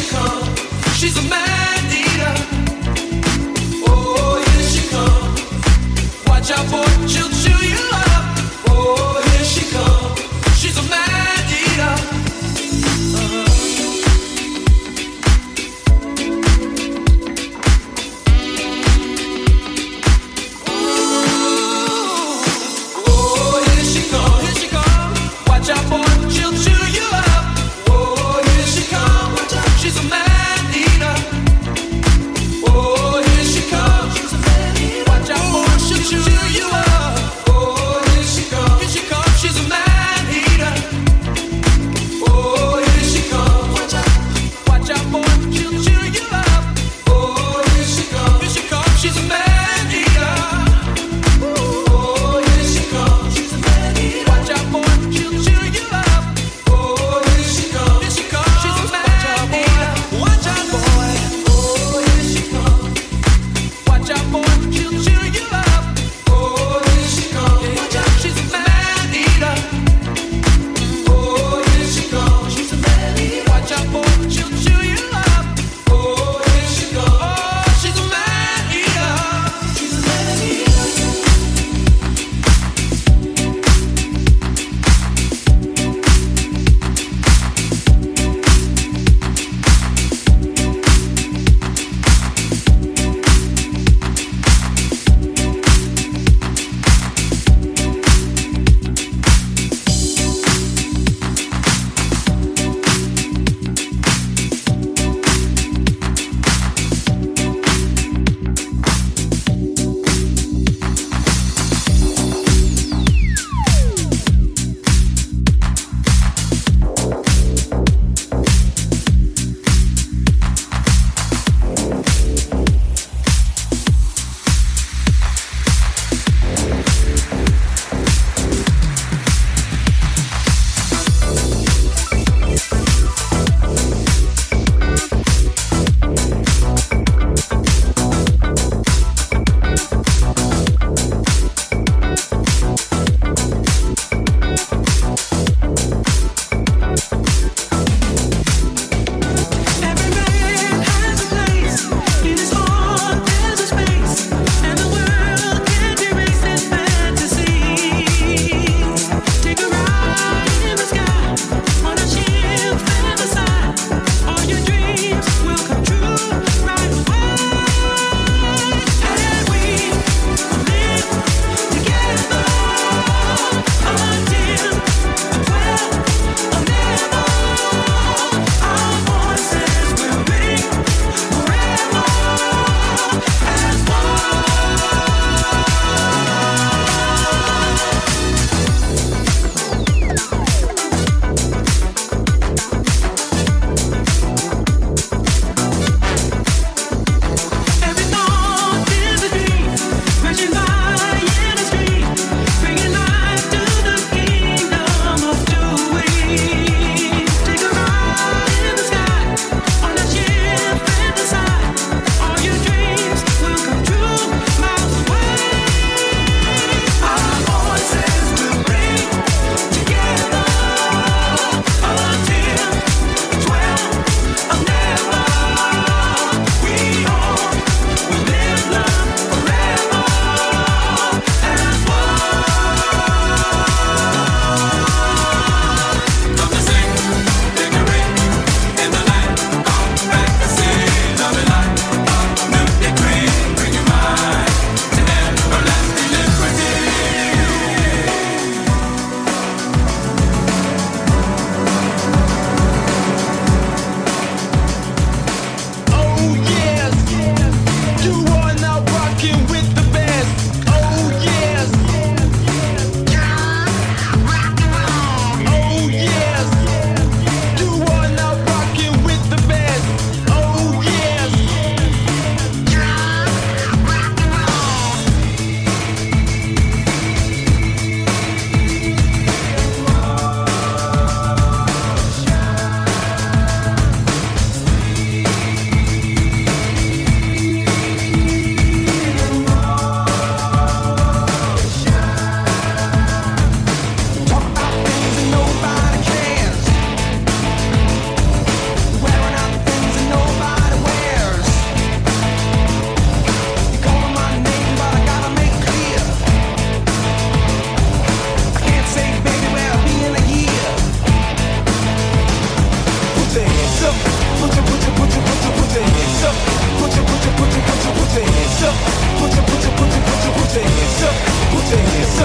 she. She's a man.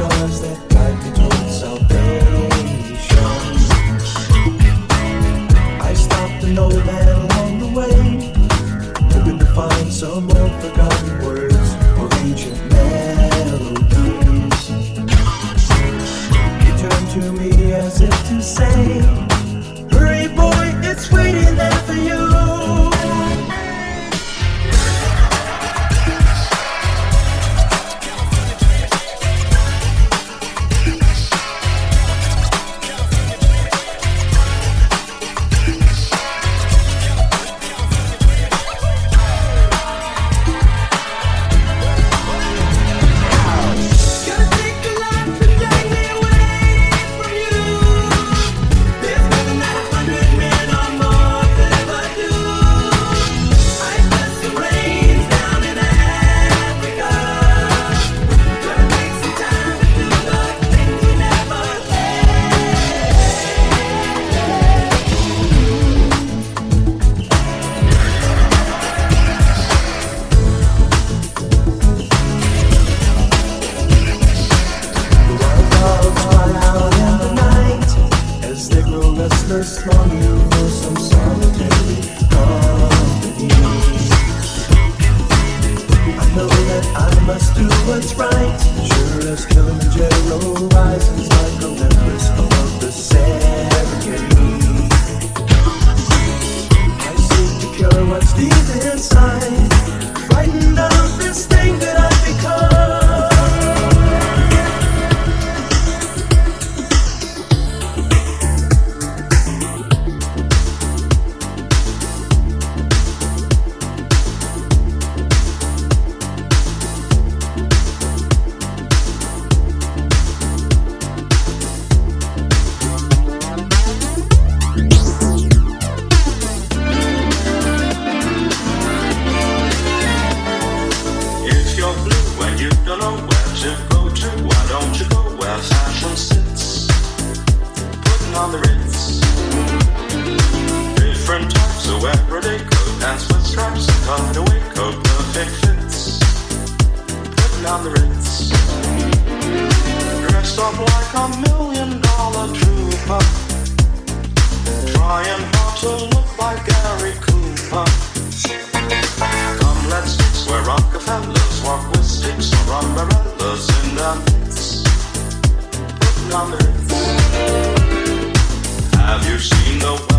the ones that what's right. Sure as Kilimanjaro rises Up like a million dollar trooper. Trying hard to look like Gary Cooper. Come, let's mix where Rockefellers walk with sticks or umbrellas in their midst. Putting on the. Have you seen the